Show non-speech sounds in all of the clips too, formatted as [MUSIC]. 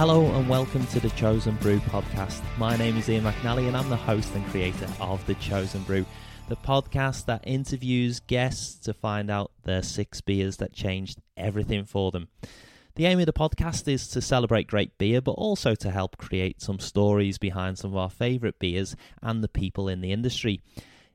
Hello and welcome to the Chosen Brew podcast. My name is Ian McNally and I'm the host and creator of the Chosen Brew, the podcast that interviews guests to find out their six beers that changed everything for them. The aim of the podcast is to celebrate great beer, but also to help create some stories behind some of our favourite beers and the people in the industry.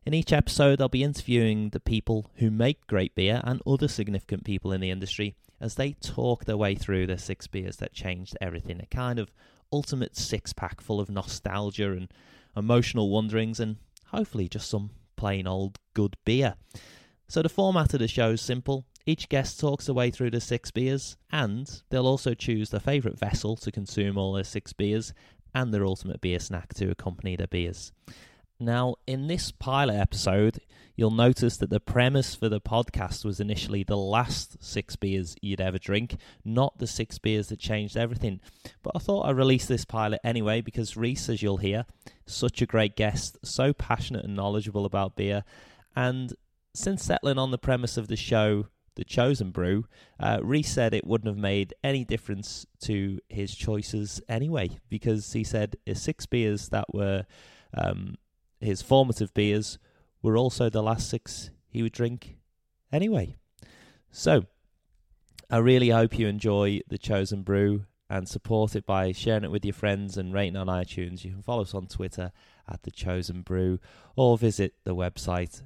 In each episode, I'll be interviewing the people who make great beer and other significant people in the industry as they talk their way through their six beers that changed everything. A kind of ultimate six pack full of nostalgia and emotional wonderings, and hopefully just some plain old good beer. So, the format of the show is simple. Each guest talks their way through the six beers, and they'll also choose their favourite vessel to consume all their six beers and their ultimate beer snack to accompany their beers. Now, in this pilot episode, you'll notice that the premise for the podcast was initially the last six beers you'd ever drink, not the six beers that changed everything. But I thought I'd release this pilot anyway because Reese, as you'll hear, such a great guest, so passionate and knowledgeable about beer. And since settling on the premise of the show, The Chosen Brew, uh, Reese said it wouldn't have made any difference to his choices anyway because he said six beers that were. Um, his formative beers were also the last six he would drink anyway. So, I really hope you enjoy the Chosen Brew and support it by sharing it with your friends and rating on iTunes. You can follow us on Twitter at The Chosen Brew or visit the website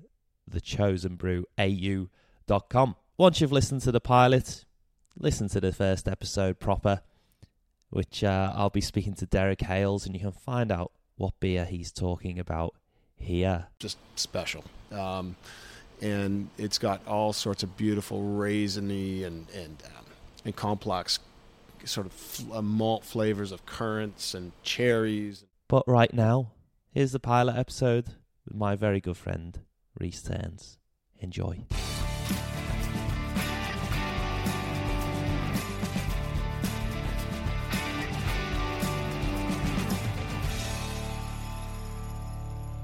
thechosenbrewau.com. Once you've listened to the pilot, listen to the first episode proper, which uh, I'll be speaking to Derek Hales, and you can find out what beer he's talking about here. Just special. Um, and it's got all sorts of beautiful raisiny and and um, and complex sort of fl- uh, malt flavors of currants and cherries. But right now, here's the pilot episode with my very good friend Reese Turns. Enjoy.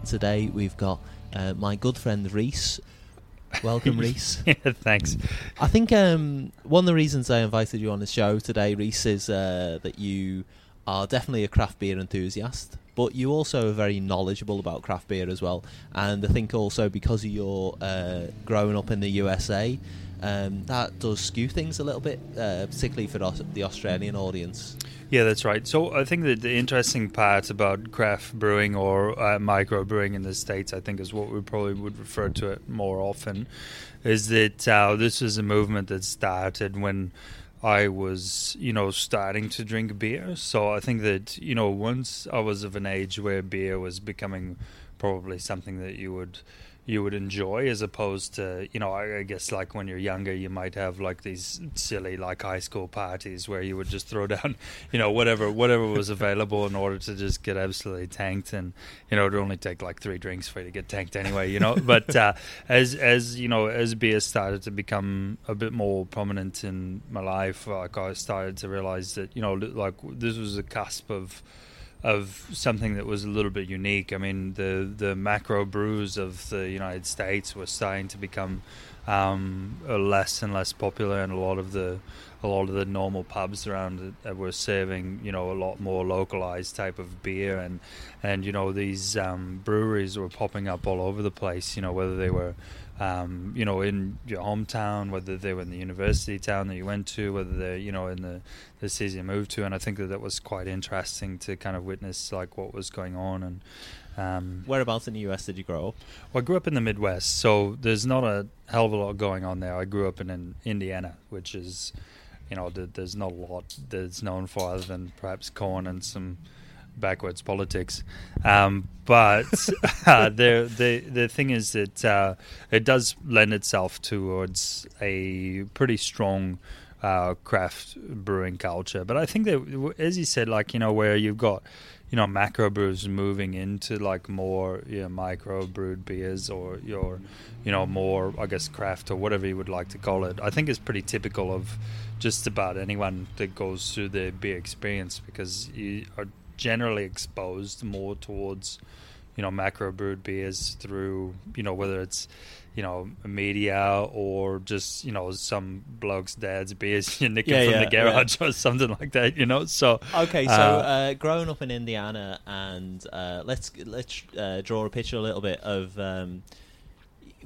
Today we've got uh, my good friend Reese. Welcome, [LAUGHS] Reese. yeah, thanks. I think um, one of the reasons I invited you on the show today, Reese, is uh, that you are definitely a craft beer enthusiast, but you also are very knowledgeable about craft beer as well. And I think also because of your uh, growing up in the USA, um, that does skew things a little bit, uh, particularly for the Australian audience. Yeah, that's right. So I think that the interesting part about craft brewing or uh, micro brewing in the states, I think, is what we probably would refer to it more often, is that uh, this is a movement that started when I was, you know, starting to drink beer. So I think that you know, once I was of an age where beer was becoming probably something that you would you would enjoy as opposed to you know I, guess like when you're younger you might have like these silly like high school parties where you would just throw [LAUGHS] down you know whatever whatever was available in order to just get absolutely tanked. And you know it would only take like three drinks for you to get tanked anyway you know. [LAUGHS] But uh, as as you know as beer started to become a bit more prominent in my life like I started to realize that you know like this was a cusp of of something that was a little bit unique. I mean, the the macro brews of the United States were starting to become um, less and less popular, and a lot of the a lot of the normal pubs around that were serving, you know, a lot more localized type of beer, and and you know these um, breweries were popping up all over the place. You know, whether they were um, you know, in your hometown, whether they were in the university town that you went to, whether they're, you know, in the, the cities you moved to. And I think that that was quite interesting to kind of witness like what was going on. And um, whereabouts in the US did you grow up? Well, I grew up in the Midwest, so there's not a hell of a lot going on there. I grew up in, in Indiana, which is, you know, there's not a lot that's known for other than perhaps corn and some backwards politics. Um, but [LAUGHS] uh, the the the thing is that uh, it does lend itself towards a pretty strong uh, craft brewing culture. But I think that, as you said, like you know, where you've got you know macro brews moving into like more you know, micro brewed beers or your you know more I guess craft or whatever you would like to call it. I think it's pretty typical of just about anyone that goes through the beer experience because you are generally exposed more towards you know macro brewed beers through you know whether it's you know media or just you know some blokes dad's beers [LAUGHS] you nick Yeah, from yeah, the garage or something like that you know so Okay, so Uh, uh, growing up in Indiana, and uh, let's let's uh, draw a picture a little bit of. Um,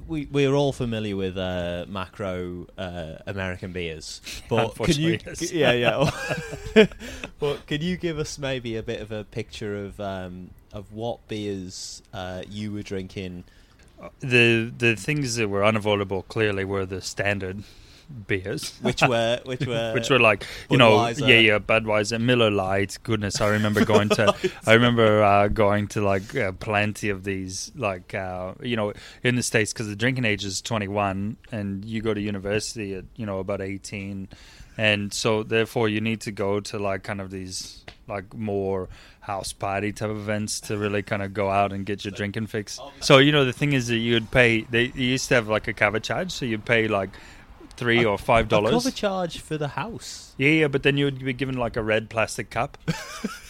we we're all familiar with uh, macro uh, American beers, [LAUGHS] but can you? Yes. [LAUGHS] Yeah, yeah. [LAUGHS] but can you give us maybe a bit of a picture of um, of what beers uh, you were drinking? the the things that were unavoidable clearly were the standard beers. Which were which [LAUGHS] were which were like you know Budweiser. yeah yeah Budweiser Miller Lite. Goodness I remember going to [LAUGHS] I remember uh, going to like uh, plenty of these like uh, you know in the states because the drinking age is 21 and you go to university at you know about 18 and so therefore you need to go to like kind of these like more house party type events to really kind of go out and get your drinking fix. So you know the thing is that you'd pay they you used to have like a cover charge so you'd pay like three or five dollars cover charge for the house. Yeah, yeah, but then you would be given like a red plastic cup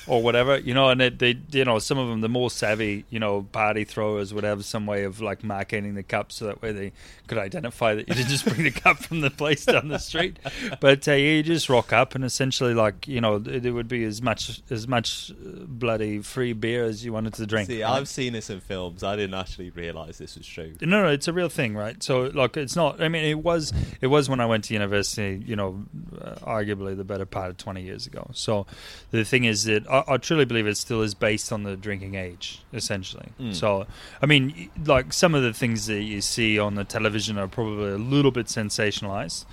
or whatever, you know. And it, they, you know, some of them, the more savvy, you know, party throwers would have some way of like marking the cup so that way they could identify that you didn't just bring the cup from the place down the street. But uh, yeah, you just rock up and essentially, like, you know, there would be as much as much uh, bloody free beer as you wanted to drink. See, right? I've seen this in films. I didn't actually realise this was true. No, no, it's a real thing, right? So, like, it's not. I mean, it was. It was when I went to university. You know, uh, arguably the better part of twenty years ago. So, the thing is that I, I truly believe it still is based on the drinking age, essentially. Mm. So, I mean, like some of the things that you see on the television are probably a little bit sensationalized,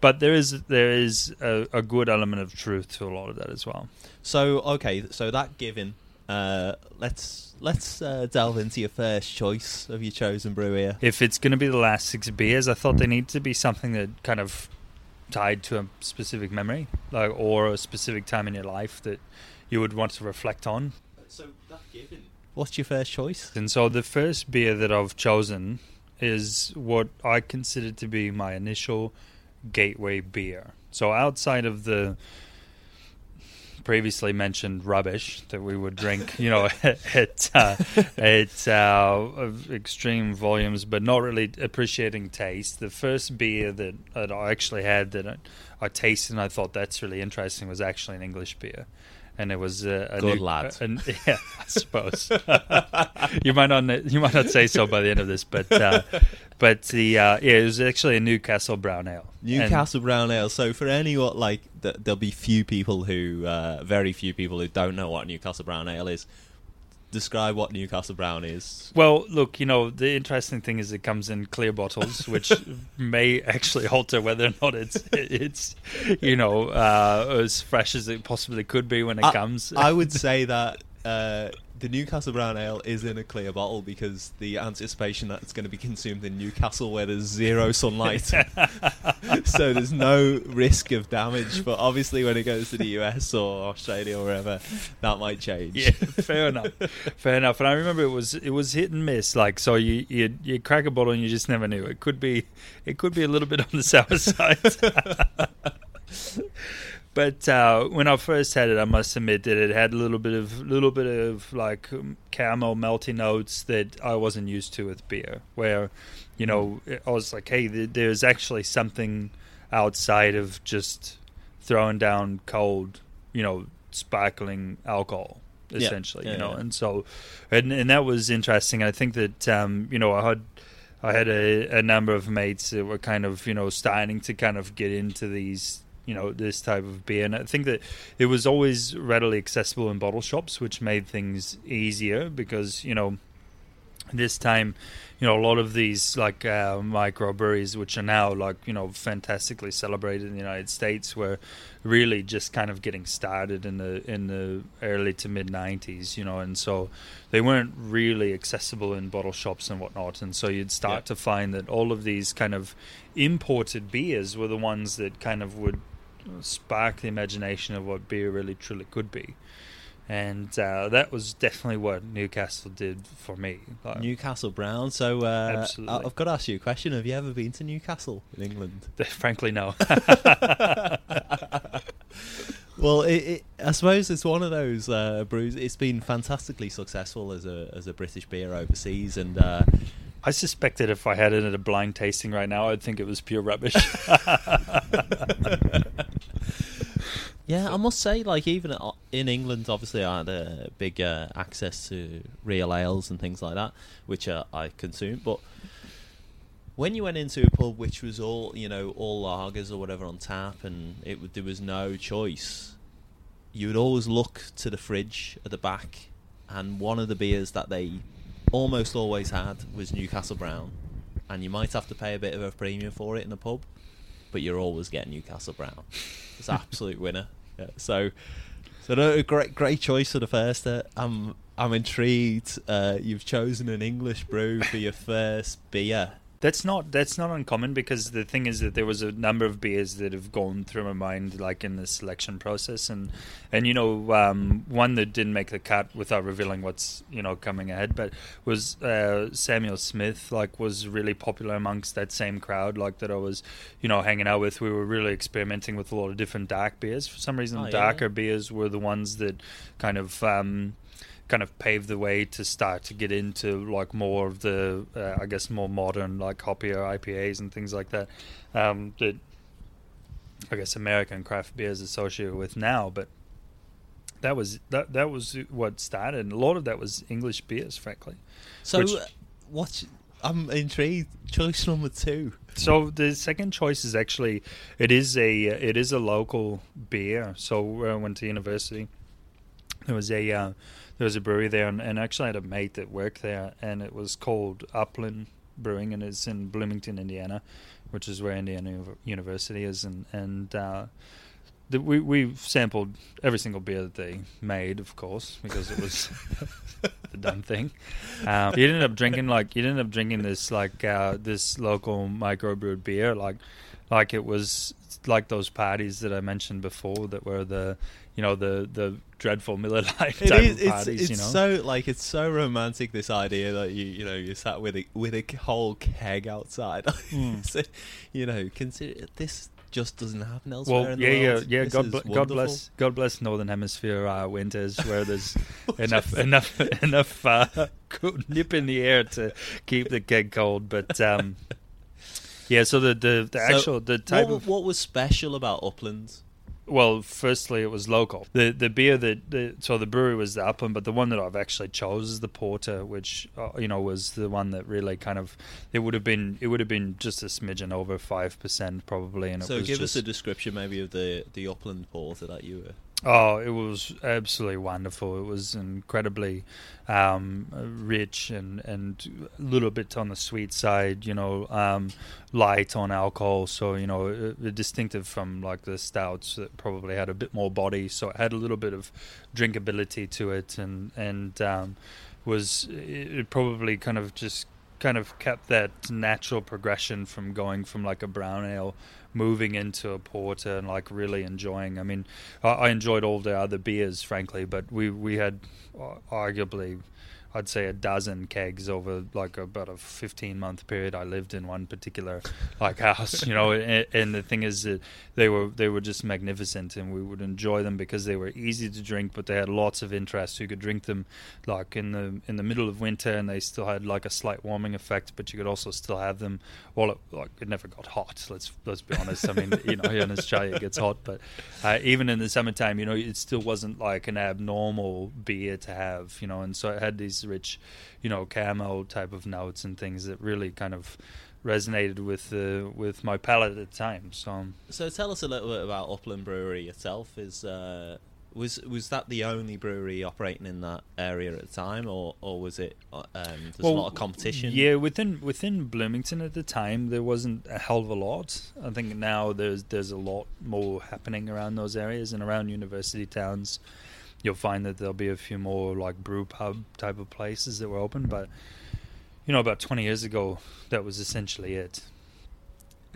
but there is there is a, a good element of truth to a lot of that as well. So okay, so that given, uh, let's let's uh, delve into your first choice of your chosen brew here. if it's going to be the last six beers, I thought they need to be something that kind of tied to a specific memory, like or a specific time in your life that you would want to reflect on. So that given, what's your first choice? And so the first beer that I've chosen is what I consider to be my initial gateway beer. So outside of the previously mentioned rubbish that we would drink, you know, [LAUGHS] at uh, at uh, extreme volumes, but not really appreciating taste. The first beer that, I actually had that I, I tasted and I thought that's really interesting was actually an English beer. And it was uh, a Good new, lad. an- [LAUGHS] yeah, I suppose [LAUGHS] you might not you might not say so by the end of this, but uh, but the uh, yeah, it was actually a Newcastle brown ale. And- Newcastle Brown Ale. So for anyone like, th- there'll be few people who, uh, very few people who don't know what Newcastle Brown Ale is. Describe what Newcastle Brown is. Well, look, you know, the interesting thing is it comes in clear bottles, [LAUGHS] which may actually alter whether or not it's it's you know uh, as fresh as it possibly could be when it I- comes. I would say that uh, the Newcastle Brown Ale is in a clear bottle because the anticipation that it's going to be consumed in Newcastle where there's zero sunlight. [LAUGHS] so there's no risk of damage. But obviously, when it goes to the US or Australia or wherever, that might change. Yeah, fair enough, fair enough. And I remember it was it was hit and miss. Like so, you you you crack a bottle and you just never knew. It could be it could be a little bit on the sour [LAUGHS] side. But uh, when I first had it, I must admit that it had a little bit of little bit of like um, caramel malty notes that I wasn't used to with beer. Where you know I was like, hey, th- there's actually something outside of just throwing down cold, you know, sparkling alcohol Yeah. essentially, Yeah, you know. yeah. And so, and and that was interesting. I think that um, you know I had I had a, a number of mates that were kind of you know starting to kind of get into these you know this type of beer, and I think that it was always readily accessible in bottle shops, which made things easier because you know this time you know a lot of these like uh, microbreweries which are now like you know fantastically celebrated in the United States were really just kind of getting started in the in the early to mid 90s you know and so they weren't really accessible in bottle shops and whatnot and so you'd start Yeah. to find that all of these kind of imported beers were the ones that kind of would spark the imagination of what beer really truly could be and uh, that was definitely what Newcastle did for me. Like, Newcastle Brown. So uh, I've got to ask you a question. Have you ever been to Newcastle in England? [LAUGHS] frankly, no. [LAUGHS] Well, it, it, I suppose it's one of those uh, brews. It's been fantastically successful as a as a British beer overseas, and uh, I that if I had it at a blind tasting right now, I'd think it was pure rubbish. [LAUGHS] yeah, I must say, like even in England, obviously I had a big uh, access to real ales and things like that, which uh, I consume. But when you went into a pub which was all you know all lagers or whatever on tap, and it there was no choice, you would always look to the fridge at the back, and one of the beers that they almost always had was Newcastle Brown, and you might have to pay a bit of a premium for it in a pub, but you're always getting Newcastle Brown. It's absolute winner. Yeah, so, so no, great great choice for the first. Uh, I'm I'm intrigued. Uh, you've chosen an English brew for your first beer. That's not that's not uncommon because the thing is that there was a number of beers that have gone through my mind like in the selection process. And and you know um, one that didn't make the cut without revealing what's you know coming ahead but was uh, Samuel Smith like was really popular amongst that same crowd like that I was you know hanging out with. We were really experimenting with a lot of different dark beers. For some reason Oh, darker yeah. beers were the ones that kind of um, kind of paved the way to start to get into like more of the uh, I guess more modern like hoppier IPAs and things like that um, that I guess American craft beer is associated with now but that was that that was what started and a lot of that was English beers frankly So, Which- uh, what? I'm intrigued. Choice number two. So the second choice is actually it is a it is a local beer. So uh, I went to university. There was a uh, there was a brewery there, and, and actually I had a mate that worked there, and it was called Upland Brewing, and it's in Bloomington, Indiana, which is where Indiana Uni- University is, and and uh, the, we we sampled every single beer that they made, of course, because it was [LAUGHS] the dumb thing. Um, you ended up drinking like you ended up drinking this like uh, this local microbrewed beer, like like it was like those parties that I mentioned before that were the you know the the dreadful Miller [LAUGHS] Lite It type is. It's, parties. it's you know, so like it's so romantic. This idea that you you know you sat with a with a whole keg outside. [LAUGHS] Mm. So, you know, consider this just doesn't happen elsewhere well, in yeah, the yeah, yeah. This God, bl- God bless, God bless Northern Hemisphere uh, winters where there's [LAUGHS] enough, enough, enough uh, nip in the air to keep the keg cold. But um, yeah, so the the, the So, actual the type what, of what was special about Uplands? Well, firstly, it was local. The the beer that the, so the brewery was the Upland, but the one that I've actually chose is the Porter, which uh, you know was the one that really kind of it would have been it would have been just a smidgen over five percent probably, and it So give just, us a description maybe of the the Upland porter that you were. Oh, it was absolutely wonderful. It was incredibly um, rich and, and a little bit on the sweet side, you know, um, light on alcohol. So, you know, uh, distinctive from like the stouts that probably had a bit more body. So it had a little bit of drinkability to it and, and um, was, it probably kind of just kind of kept that natural progression from going from like a brown ale moving into a porter and like really enjoying. I mean, I, I enjoyed all the other beers, frankly, but we we had uh, arguably, I'd say, a dozen kegs over like about a fifteen month period. I lived in one particular like [LAUGHS] house, you know, and, and the thing is that they were they were just magnificent, and we would enjoy them because they were easy to drink, but they had lots of interest. You could drink them like in the in the middle of winter, and they still had like a slight warming effect, but you could also still have them. Well, it, like it never got hot. Let's let's be honest. I mean, you know, here in Australia it gets hot, but uh, even in the summertime, you know, it still wasn't like an abnormal beer to have, you know, and so it had these rich, you know, caramel type of notes and things that really kind of resonated with uh, with my palate at the time. So. So tell us a little bit about Upland Brewery itself. Is uh, was was that the only brewery operating in that area at the time, or or was it? uh, Um, there's a lot of competition. Yeah, within within Bloomington at the time, there wasn't a hell of a lot. I think now there's there's a lot more happening around those areas and around university towns. You'll find that there'll be a few more like brew pub type of places that were open, but you know, about twenty years ago, that was essentially it.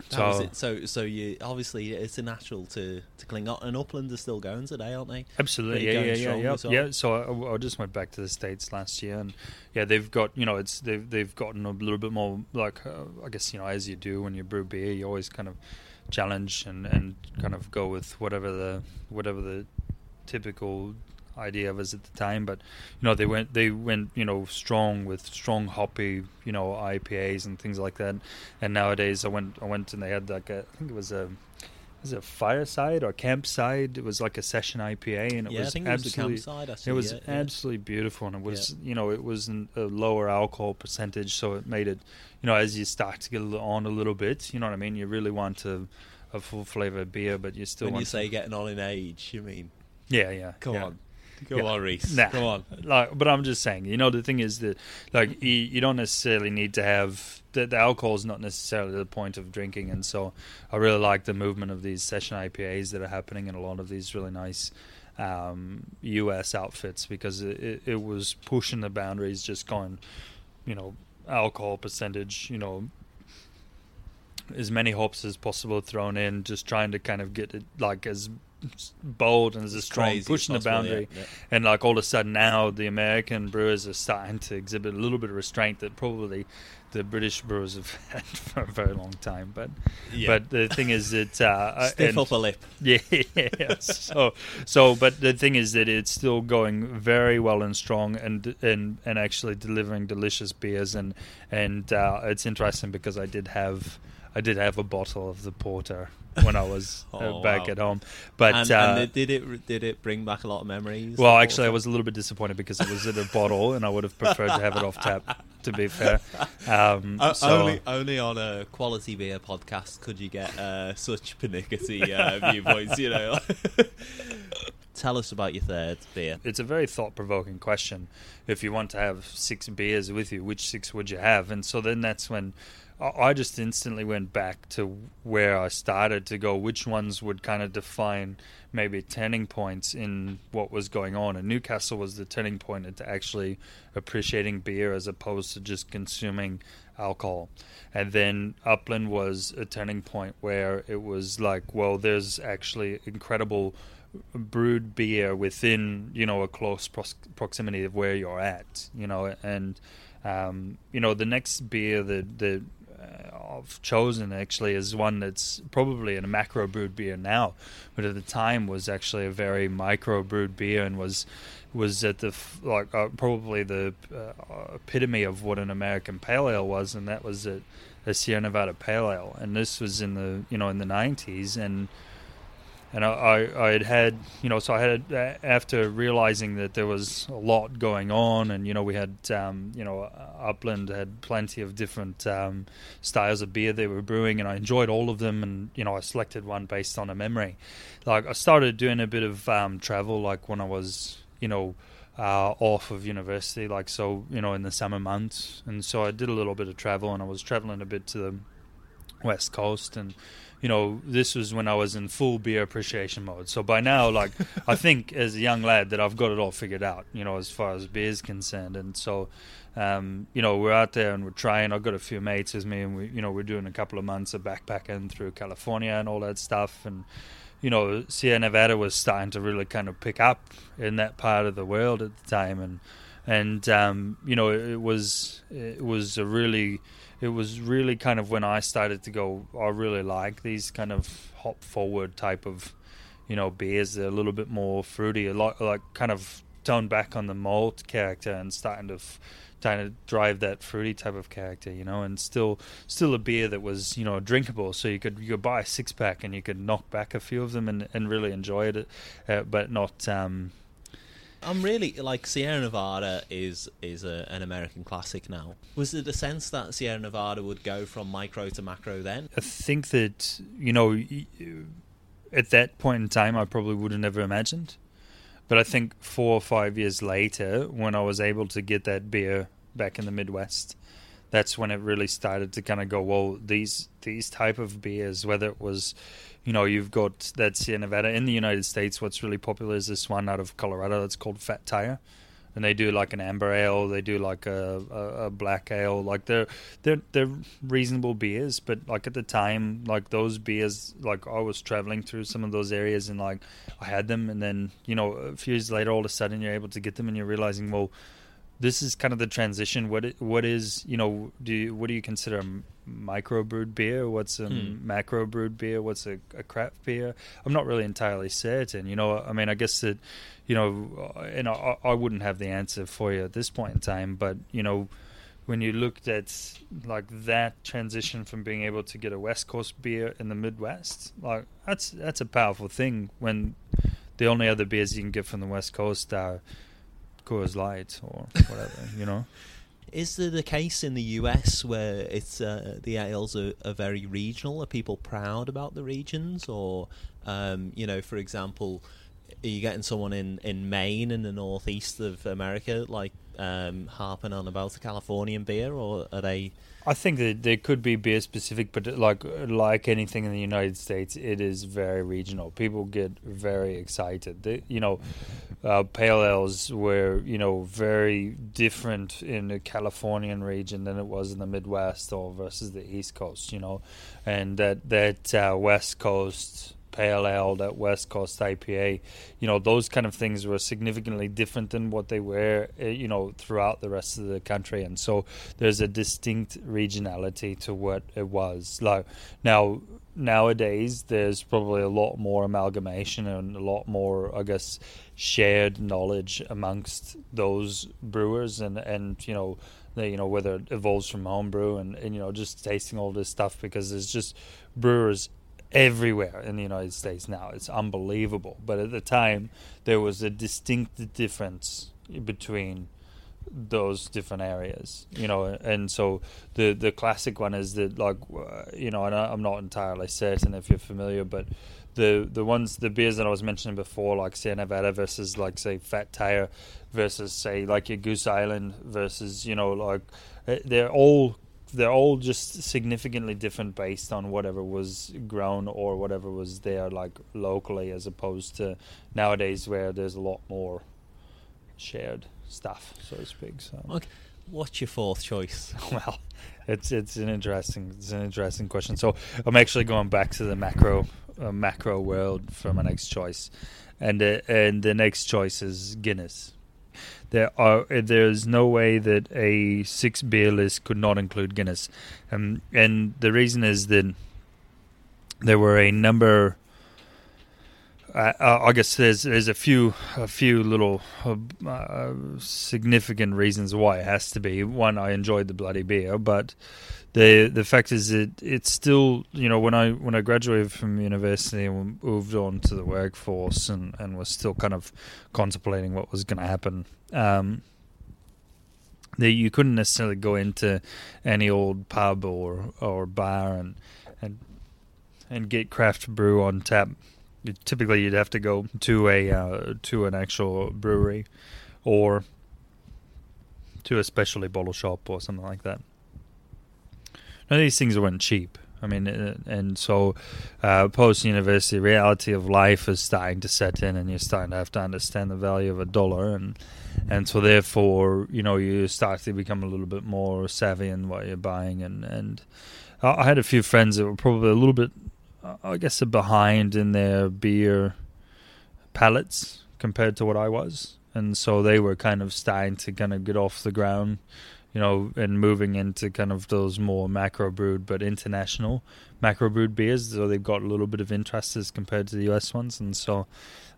That was it. So so you obviously it's a natural to to cling on. And Upland are still going today, aren't they? Absolutely, yeah, yeah, yeah, yeah. well. yeah. So I, I just went back to the states last year, and yeah, they've got you know it's they've they've gotten a little bit more like uh, I guess you know as you do when you brew beer, you always kind of challenge and and kind of go with whatever the whatever the typical idea of us at the time. But you know, they went they went you know strong with strong hoppy you know IPAs and things like that. And nowadays, I went I went and they had like a I think it was a was it a fireside or campside? It was like a session IPA, and it yeah, was think it was absolutely campsite. It was yeah, yeah. absolutely beautiful, and it was you know it was a lower alcohol percentage, so it made it you know as you start to get on a little bit, you know what I mean. You really want a, a full flavor beer, but you still When want you say getting on in age, you mean? yeah yeah Come yeah. on, [LAUGHS] go Yeah. on, Reese. Nah. Come on. like but i'm just saying you know the thing is that like you, you don't necessarily need to have the, the alcohol is not necessarily the point of drinking and so i really like the movement of these session ipas that are happening in a lot of these really nice um, us outfits because it, it, it was pushing the boundaries just going you know alcohol percentage you know as many hops as possible thrown in just trying to kind of get it like as bold and as strong pushing the possible, yeah, boundary yeah. and like all of a sudden now the American brewers are starting to exhibit a little bit of restraint that probably the British brewers have [LAUGHS] had for a very long time. But Yeah. but the thing is that uh, [LAUGHS] Stiff upper lip. [LAUGHS] yeah, yeah. so so but the thing is that it's still going very well and strong and and and actually delivering delicious beers and and uh, it's interesting because I did have I did have a bottle of the porter when I was [LAUGHS] uh, Oh, back wow. at home, but and, uh, and did it did it bring back a lot of memories? well, actually, I was a little bit disappointed because it was in a bottle, and I would have preferred to have it off tap. To be [LAUGHS] fair, um, O- so only only on a quality beer podcast could you get uh, such pernickety uh, [LAUGHS] viewpoints, you know. Tell us about your third beer. it's a very thought-provoking question. If you want to have six beers with you, which six would you have? And so then that's when I just instantly went back to where I started to go. Which ones would kind of define maybe turning points in what was going on? And Newcastle was the turning point into actually appreciating beer as opposed to just consuming alcohol. And then Upland was a turning point where it was like, well, there's actually incredible brewed beer within you know a close proximity of where you're at you know and um, you know the next beer that that I've chosen actually is one that's probably a macro brewed beer now but at the time was actually a very micro brewed beer and was was at the like uh, probably the uh, epitome of what an American pale ale was and that was a, a Sierra Nevada pale ale. And this was in the you know in the 90s and and I, I, I had had, you know, so I had uh, after realizing that there was a lot going on, and you know, we had, um, you know, Upland had plenty of different um, styles of beer they were brewing, and I enjoyed all of them, and you know, I selected one based on a memory. Like I started doing a bit of um, travel, like when I was, you know, uh, off of university, like so, you know, in the summer months, and so I did a little bit of travel, and I was traveling a bit to the west coast and you know this was when i was in full beer appreciation mode. So by now like [LAUGHS] i think as a young lad that i've got it all figured out you know as far as beer is concerned. And so um, you know we're out there and we're trying. I've got a few mates with me and we you know we're doing a couple of months of backpacking through california and all that stuff. And you know sierra nevada was starting to really kind of pick up in that part of the world at the time. And and um, you know it was it was a really it was really kind of when I started to go I really like these kind of hop forward type of you know beers. They're a little bit more fruity a lot like kind of toned back on the malt character and starting to f- trying to drive that fruity type of character you know and still still a beer that was you know drinkable. So you could you could buy a six pack and you could knock back a few of them and, and really enjoy it uh, but not um I'm really like Sierra Nevada is is a, an American classic now. Was it a sense that Sierra Nevada would go from micro to macro then? I think that you know, at that point in time, I probably would have never imagined. But I think four or five years later, when I was able to get that beer back in the Midwest, that's when it really started to kind of go. Well, these these type of beers, whether it was, you know, you've got that Sierra Nevada in the United States. What's really popular is this one out of Colorado that's called Fat Tire and they do like an amber ale, they do like a, a, a black ale. Like they're they're they're reasonable beers, but like at the time, like those beers, like I was traveling through some of those areas and like I had them, and then you know a few years later, all of a sudden you're able to get them, and you're realizing, well, this is kind of the transition. What what is you know do you, what do you consider microbrewed beer, what's a Hmm. macro brewed beer, what's a, a craft beer. I'm not really entirely certain. You know, I mean, I guess that, you know, uh, and I, I wouldn't have the answer for you at this point in time, but you know, when you looked at like that transition from being able to get a West Coast beer in the Midwest, like that's that's a powerful thing. When the only other beers you can get from the West Coast are Coors Light or whatever, you know. [LAUGHS] Is there the case in the US where it's uh, the ales are, are very regional? Are people proud about the regions, or um, you know, for example, are you getting someone in, in Maine in the northeast of America like um, harping on about a Californian beer, or are they? I think that there could be beer specific, but like like anything in the United States, it is very regional. People get very excited. They, you know, uh, pale ales were you know very different in the Californian region than it was in the Midwest or versus the East Coast. You know, and that that uh, West Coast pale ale, that West Coast IPA, you know, those kind of things were significantly different than what they were, uh, you know, throughout the rest of the country. And so there's a distinct regionality to what it was. Like now, nowadays, there's probably a lot more amalgamation and a lot more, I guess, shared knowledge amongst those brewers, and and you know. You know whether it evolves from homebrew and, and you know just tasting all this stuff because there's just brewers everywhere in the United States now. It's unbelievable. But at the time, there was a distinct difference between those different areas, you know. And so the the classic one is that, like, uh, you know, and I'm not entirely certain if you're familiar, but the the ones the beers that I was mentioning before, like Sierra Nevada versus like say Fat Tire versus say like your Goose Island versus you know like uh, they're all they're all just significantly different based on whatever was grown or whatever was there like locally as opposed to nowadays where there's a lot more shared stuff so to speak so Okay. What's your fourth choice? [LAUGHS] well it's it's an interesting it's an interesting question so i'm actually going back to the macro uh, macro world for my next choice and uh, and the next choice is guinness there are there's no way that a six beer list could not include Guinness, um, and the reason is that there were a number. Uh, I guess there's there's a few a few little uh, uh, significant reasons why it has to be. One, I enjoyed the bloody beer, but the the fact is that it's still you know when I when I graduated from university and moved on to the workforce and and was still kind of contemplating what was going to happen. Um, that you couldn't necessarily go into any old pub or or bar and and and get craft brew on tap. Typically, you'd have to go to a uh, to an actual brewery or to a specialty bottle shop or something like that. Of these things weren't cheap. I mean, uh, and so uh, post university reality of life is starting to set in, and you're starting to have to understand the value of a dollar, and and so therefore, you know, you start to become a little bit more savvy in what you're buying, and and I had a few friends that were probably a little bit, uh, I guess, are behind in their beer palates compared to what I was, and so they were kind of starting to kind of get off the ground you know, and moving into kind of those more macro brewed but international macro brewed beers. So they've got a little bit of interest as compared to the US ones. And so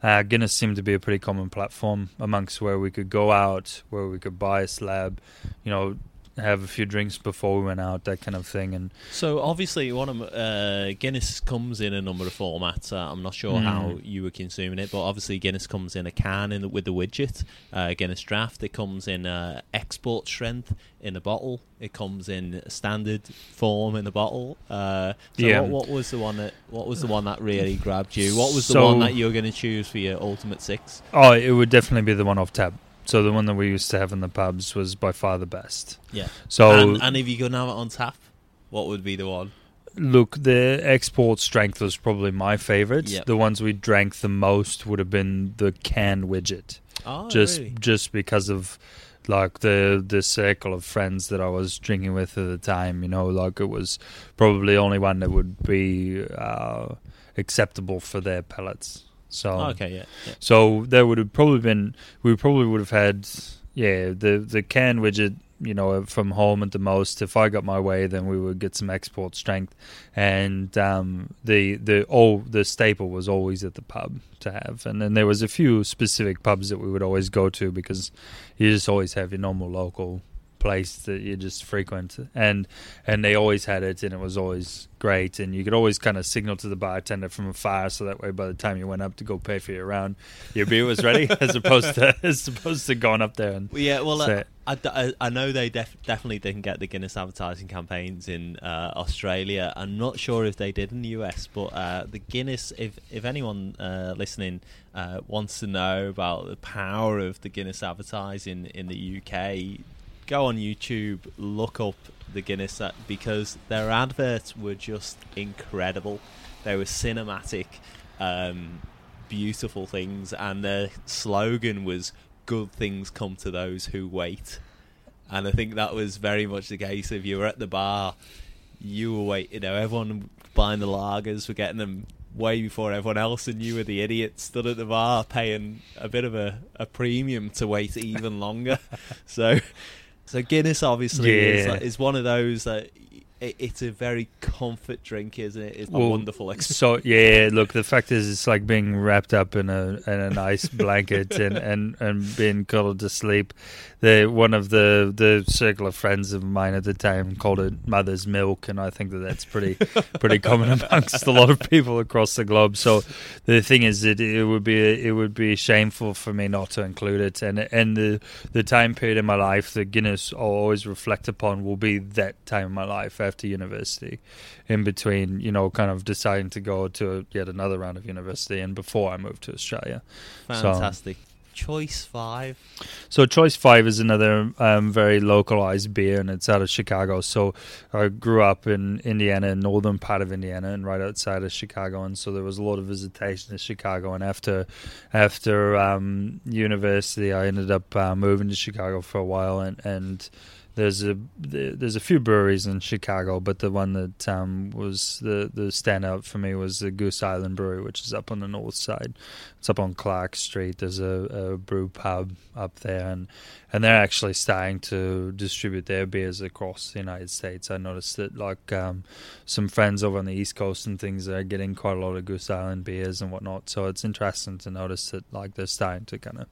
uh, Guinness seemed to be a pretty common platform amongst where we could go out, where we could buy a slab, you know, have a few drinks before we went out, that kind of thing. And So obviously, one of uh, Guinness comes in a number of formats. Uh, I'm not sure Mm. how you were consuming it, but obviously Guinness comes in a can in the, with the widget. Uh, Guinness Draft. It comes in uh, export strength in a bottle. It comes in standard form in a bottle. Uh, so Yeah. what, what was the one that what was the one that really grabbed you? What was the So- one that you were going to choose for your ultimate six? oh, it would definitely be the one off tap. So the one that we used to have in the pubs was by far the best. Yeah. So and, and if you could have it on tap, what would be the one? Look, the export strength was probably my favorite. Yep. The ones we drank the most would have been the can widget, Oh, just really? just because of like the the circle of friends that I was drinking with at the time. You know, like it was probably the only one that would be uh, acceptable for their palates. So Oh, okay, yeah, yeah. so there would have probably been we probably would have had yeah the the can widget you know, from home at the most. If I got my way, then we would get some export strength, and um, the the all the staple was always at the pub to have. And then there was a few specific pubs that we would always go to because you just always have your normal local place that you just frequent. And and they always had it and it was always great. And you could always kind of signal to the bartender from afar so that way by the time you went up to go pay for your round your beer was ready [LAUGHS] as opposed to [LAUGHS] as opposed to going up there and well, yeah well uh, I, I, I, know they def- definitely didn't get the Guinness advertising campaigns in uh, Australia. I'm not sure if they did in the US but uh, the Guinness if if anyone uh, listening uh, wants to know about the power of the Guinness advertising in the UK go on YouTube, look up the Guinness because their adverts were just incredible. They were cinematic, um, beautiful things, and their slogan was "Good things come to those who wait." And I think that was very much the case. If you were at the bar, you were waiting. You know, everyone buying the lagers were getting them way before everyone else, and you were the idiot stood at the bar paying a bit of a, a premium to wait even longer. [LAUGHS] so so Guinness obviously yeah. is, is one of those that it, it's a very comfort drink, isn't it? It's a well, wonderful experience. So yeah, look, the fact is, it's like being wrapped up in a in a nice blanket and, and, and being cuddled to sleep. The one of the the circle of friends of mine at the time called it mother's milk, and I think that that's pretty [LAUGHS] pretty common amongst a lot of people across the globe. So the thing is that it would be it would be shameful for me not to include it, and and the the time period in my life that Guinness I'll always reflect upon will be that time in my life after university, in between, you know, kind of deciding to go to yet another round of university and before I moved to Australia. Fantastic. Choice Five. So Choice Five is another um, very localized beer, and it's out of Chicago. So I grew up in Indiana, northern part of Indiana, and right outside of Chicago, and so there was a lot of visitation to Chicago. And after after um, university, I ended up uh, moving to Chicago for a while, and and there's a there's a few breweries in Chicago, but the one that um, was the the standout for me was the Goose Island Brewery, which is up on the north side. It's up on Clark Street. There's a, a brew pub up there, and and they're actually starting to distribute their beers across the United States. I noticed that like um, some friends over on the East Coast and things are getting quite a lot of Goose Island beers and whatnot. So it's interesting to notice that like they're starting to kind of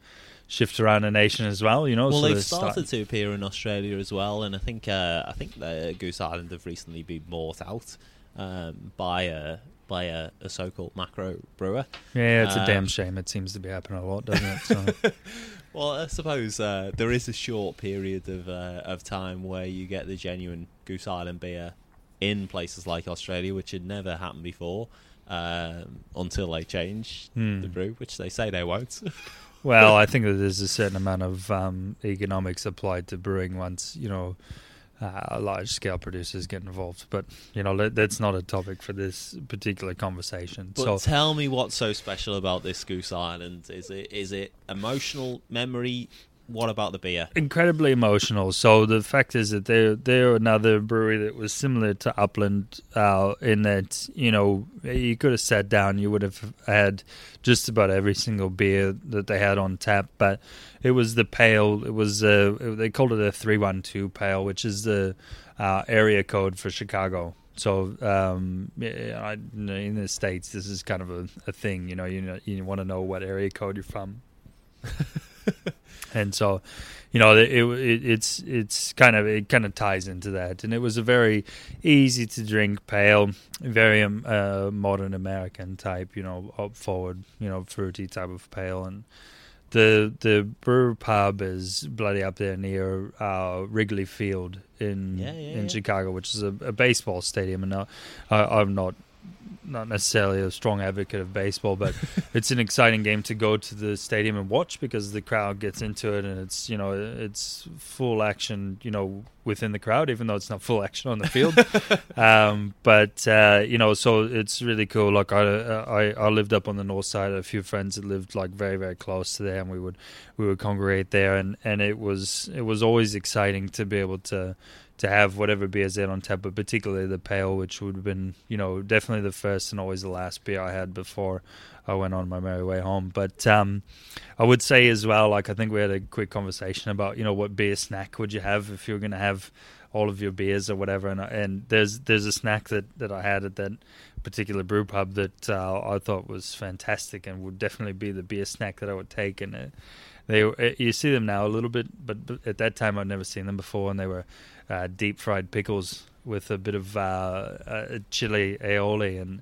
shift around the nation as well. You know, well, so they've started to appear in Australia as well, and I think uh, I think the Goose Island have recently been bought out um, by a by a, a, so-called macro brewer. Yeah, it's um, a damn shame. It seems to be happening a lot, doesn't it? So. [LAUGHS] well, I suppose uh, there is a short period of uh, of time where you get the genuine Goose Island beer in places like Australia, which had never happened before. Um, until they change hmm. the brew, which they say they won't. [LAUGHS] Well, I think that there's a certain amount of um, economics applied to brewing once you know uh, large scale producers get involved. But you know that's not a topic for this particular conversation. But so tell me what's so special about this Goose Island? Is it is it emotional memory? What about the beer? Incredibly emotional. So the fact is that they're they're another brewery that was similar to Upland uh, in that you know you could have sat down, you would have had just about every single beer that they had on tap, but it was the pale. It was uh, they called it a three one two pale, which is the uh, area code for Chicago. So um, in the states, this is kind of a, a thing. You know, you know, you want to know what area code you're from. [LAUGHS] [LAUGHS] and so you know it, it, it's it's kind of it kind of ties into that and it was a very easy to drink pale very um, uh, modern american type you know hop forward you know fruity type of pale and the the brew pub is bloody up there near uh, Wrigley Field in yeah, yeah, in yeah. Chicago, which is a, a baseball stadium. And now, I, I'm not not necessarily a strong advocate of baseball, but [LAUGHS] it's an exciting game to go to the stadium and watch because the crowd gets into it and it's you know it's full action. You know, within the crowd, even though it's not full action on the field. [LAUGHS] um, but uh, you know, so it's really cool. Like I, I, I lived up on the north side. A few friends that lived like very, very close to there, and we would we would congregate there, and and it was it was always exciting to be able to to have whatever beers there on tap, but particularly the pale, which would have been, you know, definitely the first and always the last beer I had before I went on my merry way home. But um, I would say as well, like I think we had a quick conversation about, you know, what beer snack would you have if you were going to have all of your beers or whatever. And and there's there's a snack that that I had at that particular brew pub that uh, I thought was fantastic and would definitely be the beer snack that I would take. And it, they you see them now a little bit, but at that time I'd never seen them before, and they were uh, deep fried pickles with a bit of uh, uh, chili aioli and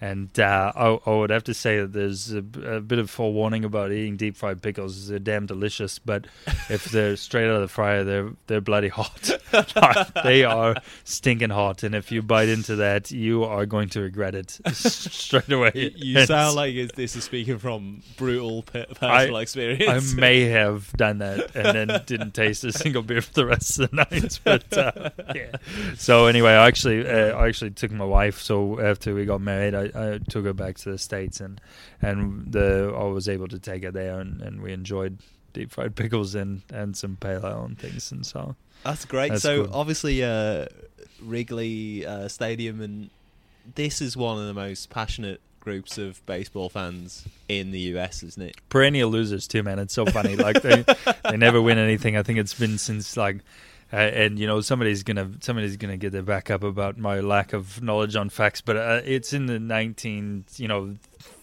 and uh, I, I, would have to say that there's a, a, bit of forewarning about eating deep fried pickles. They're damn delicious, but if they're [LAUGHS] straight out of the fryer, they're they're bloody hot. [LAUGHS] they are stinking hot, and if you bite into that, you are going to regret it [LAUGHS] straight away. You, you sound like this is speaking from brutal personal I, experience. I may have done that and then didn't taste a single beer for the rest of the night. But uh, yeah. So anyway, I actually uh, I actually took my wife. So after we got married, I I took her back to the states, and and the I was able to take her there, and, and we enjoyed deep fried [LAUGHS] pickles and and some pale ale and things, and so that's great. That's so cool. obviously, uh, Wrigley uh, Stadium, and this is one of the most passionate groups of baseball fans in the US, isn't it? Perennial losers too, man. It's so funny. like they [LAUGHS] they never win anything. I think it's been since like uh, and you know somebody's gonna somebody's gonna get their back up about my lack of knowledge on facts, but uh, it's in the nineteen you know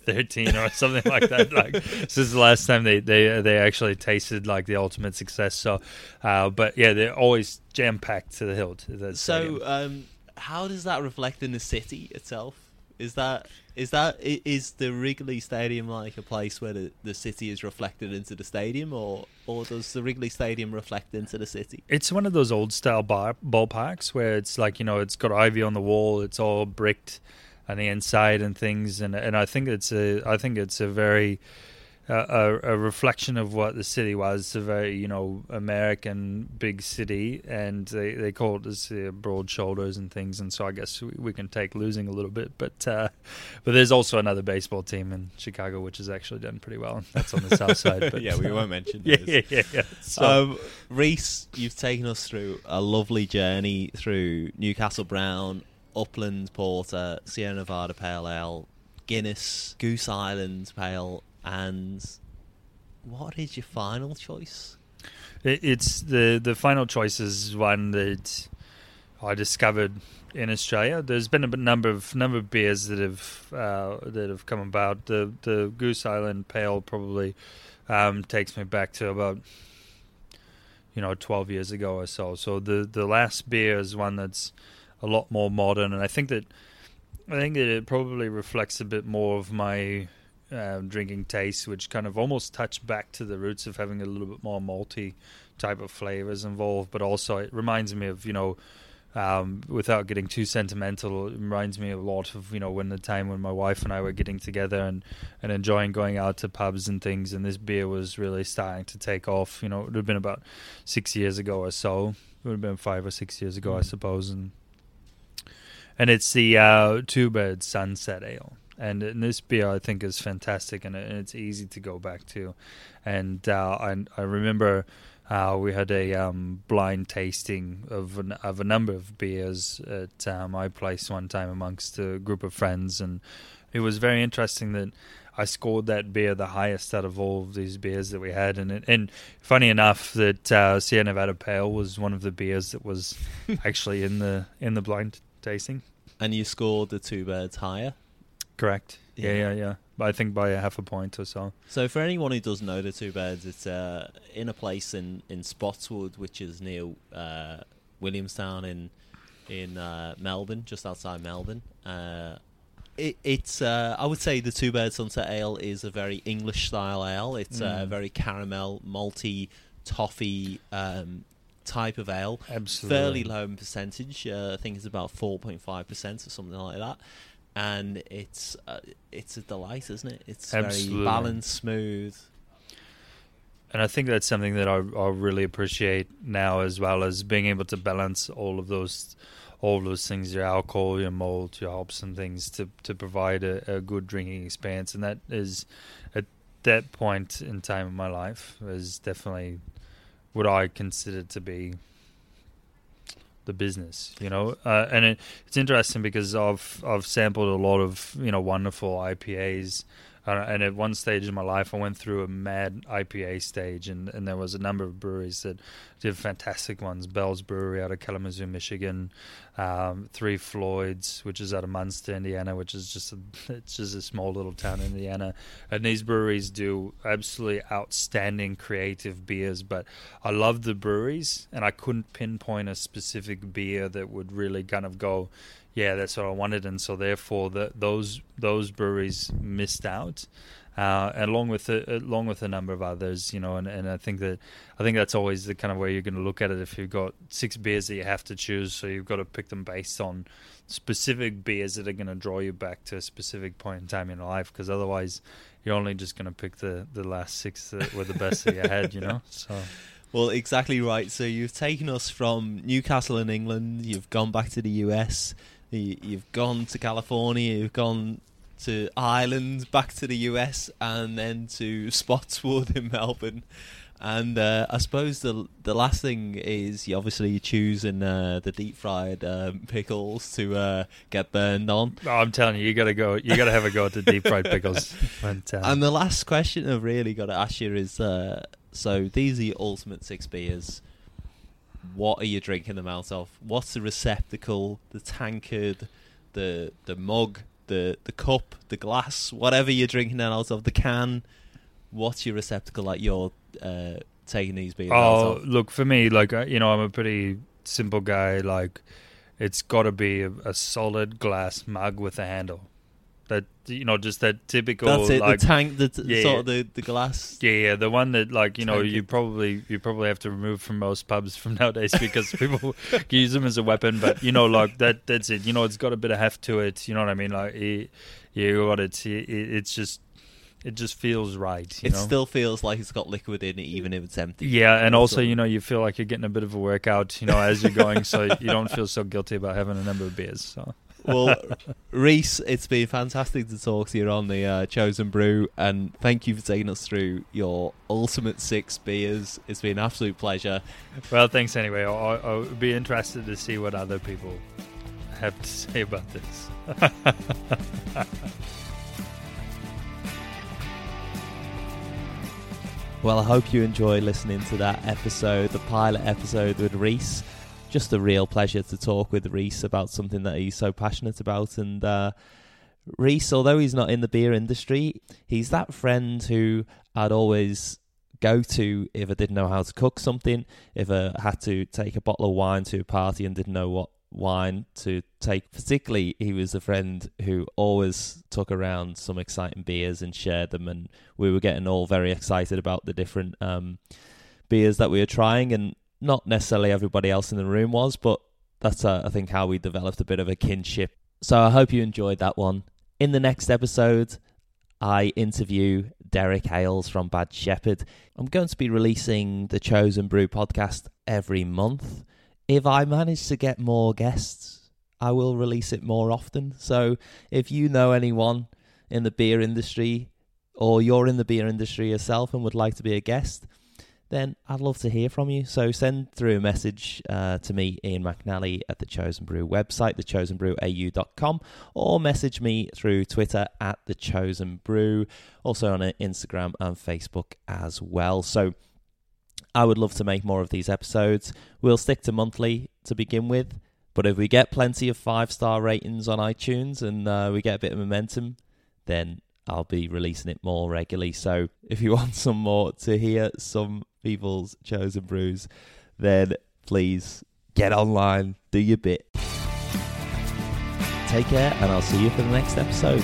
thirteen or something like that. [LAUGHS] Like this is the last time they they they actually tasted like the ultimate success. So, uh, but yeah, they're always jam packed to the hilt. So, um, how does that reflect in the city itself? Is that is that is the Wrigley Stadium like a place where the, the city is reflected into the stadium, or or does the Wrigley Stadium reflect into the city? It's one of those old style bar, ballparks where it's like you know it's got ivy on the wall, it's all bricked on the inside and things, and and I think it's a I think it's a very a, a, reflection of what the city was. It's a very, you know, American big city, and they, they call it this uh, broad shoulders and things. And so I guess we, we can take losing a little bit, but uh, but there's also another baseball team in Chicago which has actually done pretty well. That's on the south [LAUGHS] side. But yeah, we won't mention. [LAUGHS] yeah, yeah, yeah, yeah. So, um, Reese, you've taken us through a lovely journey through Newcastle Brown, Upland Porter, Sierra Nevada Pale Ale, Guinness, Goose Island Pale and what is your final choice? It's the the final choice is one that I discovered in Australia. There's been a number of number of beers that have uh, that have come about. The the Goose Island Pale probably um, takes me back to about you know 12 years ago or so. So the the last beer is one that's a lot more modern, and I think that I think that it probably reflects a bit more of my um, drinking taste, which kind of almost touch back to the roots of having a little bit more malty type of flavors involved. But also, it reminds me of you know, um, without getting too sentimental, it reminds me a lot of you know when the time when my wife and I were getting together and and enjoying going out to pubs and things. And this beer was really starting to take off. You know, it would have been about six years ago or so. It would have been five or six years ago, mm. I suppose. And and it's the uh, Two Birds Sunset Ale and, and this beer I think is fantastic and, and it's easy to go back to. And uh, I, I remember uh, we had a um, blind tasting of an, of a number of beers at uh, my place one time amongst a group of friends, and it was very interesting that. I scored that beer the highest out of all of these beers that we had, and and funny enough that uh, Sierra Nevada Pale was one of the beers that was [LAUGHS] actually in the in the blind tasting. And you scored the two birds higher. Correct. Yeah, yeah, yeah. But I think by a half a point or so. So for anyone who doesn't know the Two Birds, it's uh, in a place in, in Spotswood, which is near uh, Williamstown in in uh, Melbourne, just outside Melbourne. Uh, it, it's uh, I would say the Two Birds Sunset Ale is a very English style ale. It's uh, mm. a very caramel, malty, toffee um, type of ale. Absolutely. Fairly low in percentage. I think it's about four point five percent or something like that and it's uh, it's a delight, isn't it? It's Absolutely. very balanced, smooth. and I think that's something that I, I really appreciate now as well as being able to balance all of those all of those things your alcohol your malt your hops and things to to provide a, a good drinking experience and that is at that point in time in my life is definitely what I consider to be the business, you know. Uh, and it, it's interesting because I've I've sampled a lot of you know wonderful IPAs uh, and at one stage in my life, I went through a mad IPA stage, and, and there was a number of breweries that did fantastic ones. Bell's Brewery out of Kalamazoo, Michigan, um, Three Floyds, which is out of Munster, Indiana, which is just a, [LAUGHS] it's just a small little town in Indiana. And these breweries do absolutely outstanding creative beers. But I love the breweries, and I couldn't pinpoint a specific beer that would really kind of go yeah, that's what I wanted, and so therefore the, those those breweries missed out, uh, along with a, along with a number of others, you know, and, and I think that I think that's always the kind of way you're going to look at it. If you've got six beers that you have to choose, so you've got to pick them based on specific beers that are going to draw you back to a specific point in time in your life, because otherwise you're only just going to pick the the last six that were the best that you had, you know. [LAUGHS] So. Well, exactly right. So you've taken us from Newcastle in England, you've gone back to the US, You've gone to California, you've gone to Ireland, back to the US, and then to Spotswood in Melbourne. And uh, I suppose the the last thing is you obviously choosing uh, the deep fried um, pickles to uh, get burned on. I'm telling you, you gotta go. You gotta have a go at the deep fried pickles. [LAUGHS] and the last question I've really got to ask you is: uh, so these are your ultimate six beers what are you drinking them out of? What's the receptacle, the tankard, the the mug, the the cup, the glass, whatever you're drinking them out of, the can. What's your receptacle that you're uh, taking these beers? Oh, look for me, like uh, you know, I'm a pretty simple guy. Like, it's got to be a, a solid glass mug with a handle that you know just that typical that's it like, the tank the t- yeah, sort of the, the glass yeah yeah the one that like you know you probably you probably have to remove from most pubs from [LAUGHS] nowadays because people [LAUGHS] use them as a weapon but you know like that that's it you know it's got a bit of heft to it you know what i mean like it, you got it, it it's just it just feels right. it know? still feels like it's got liquid in it, even if it's empty. Yeah, and also, you know, you feel like you're getting a bit of a workout, you know, as you're going, so [LAUGHS] you don't feel so guilty about having a number of beers. So well, Reese, it's been fantastic to talk to you on the uh, Chosen Brew, and thank you for taking us through your ultimate six beers. It's been an absolute pleasure. Well, thanks anyway. I'll, I'll be interested to see what other people have to say about this. [LAUGHS] well, I hope you enjoy listening to that episode, the pilot episode with Reese just a real pleasure to talk with Reese about something that he's so passionate about. And uh, Reese, although he's not in the beer industry, he's that friend who I'd always go to if I didn't know how to cook something, if I had to take a bottle of wine to a party and didn't know what wine to take. Particularly, he was a friend who always took around some exciting beers and shared them, and we were getting all very excited about the different um, beers that we were trying. And not necessarily everybody else in the room was, but that's, uh, I think, how we developed a bit of a kinship. So I hope you enjoyed that one. In the next episode, I interview Derek Hales from Bad Shepherd. I'm going to be releasing the Chosen Brew podcast every month. If I manage to get more guests, I will release it more often. So if you know anyone in the beer industry or you're in the beer industry yourself and would like to be a guest, then I'd love to hear from you. So send through a message uh, to me, Ian McNally, at the Chosen Brew website, thechosenbrewau.com, or message me through Twitter at the Chosen Brew, also on Instagram and Facebook as well. So I would love to make more of these episodes. We'll stick to monthly to begin with, but if we get plenty of five star ratings on iTunes and uh, we get a bit of momentum, then I'll be releasing it more regularly. So if you [LAUGHS] want some more to hear some people's chosen brews, then please get online, do your bit. Take care, and I'll see you for the next episode.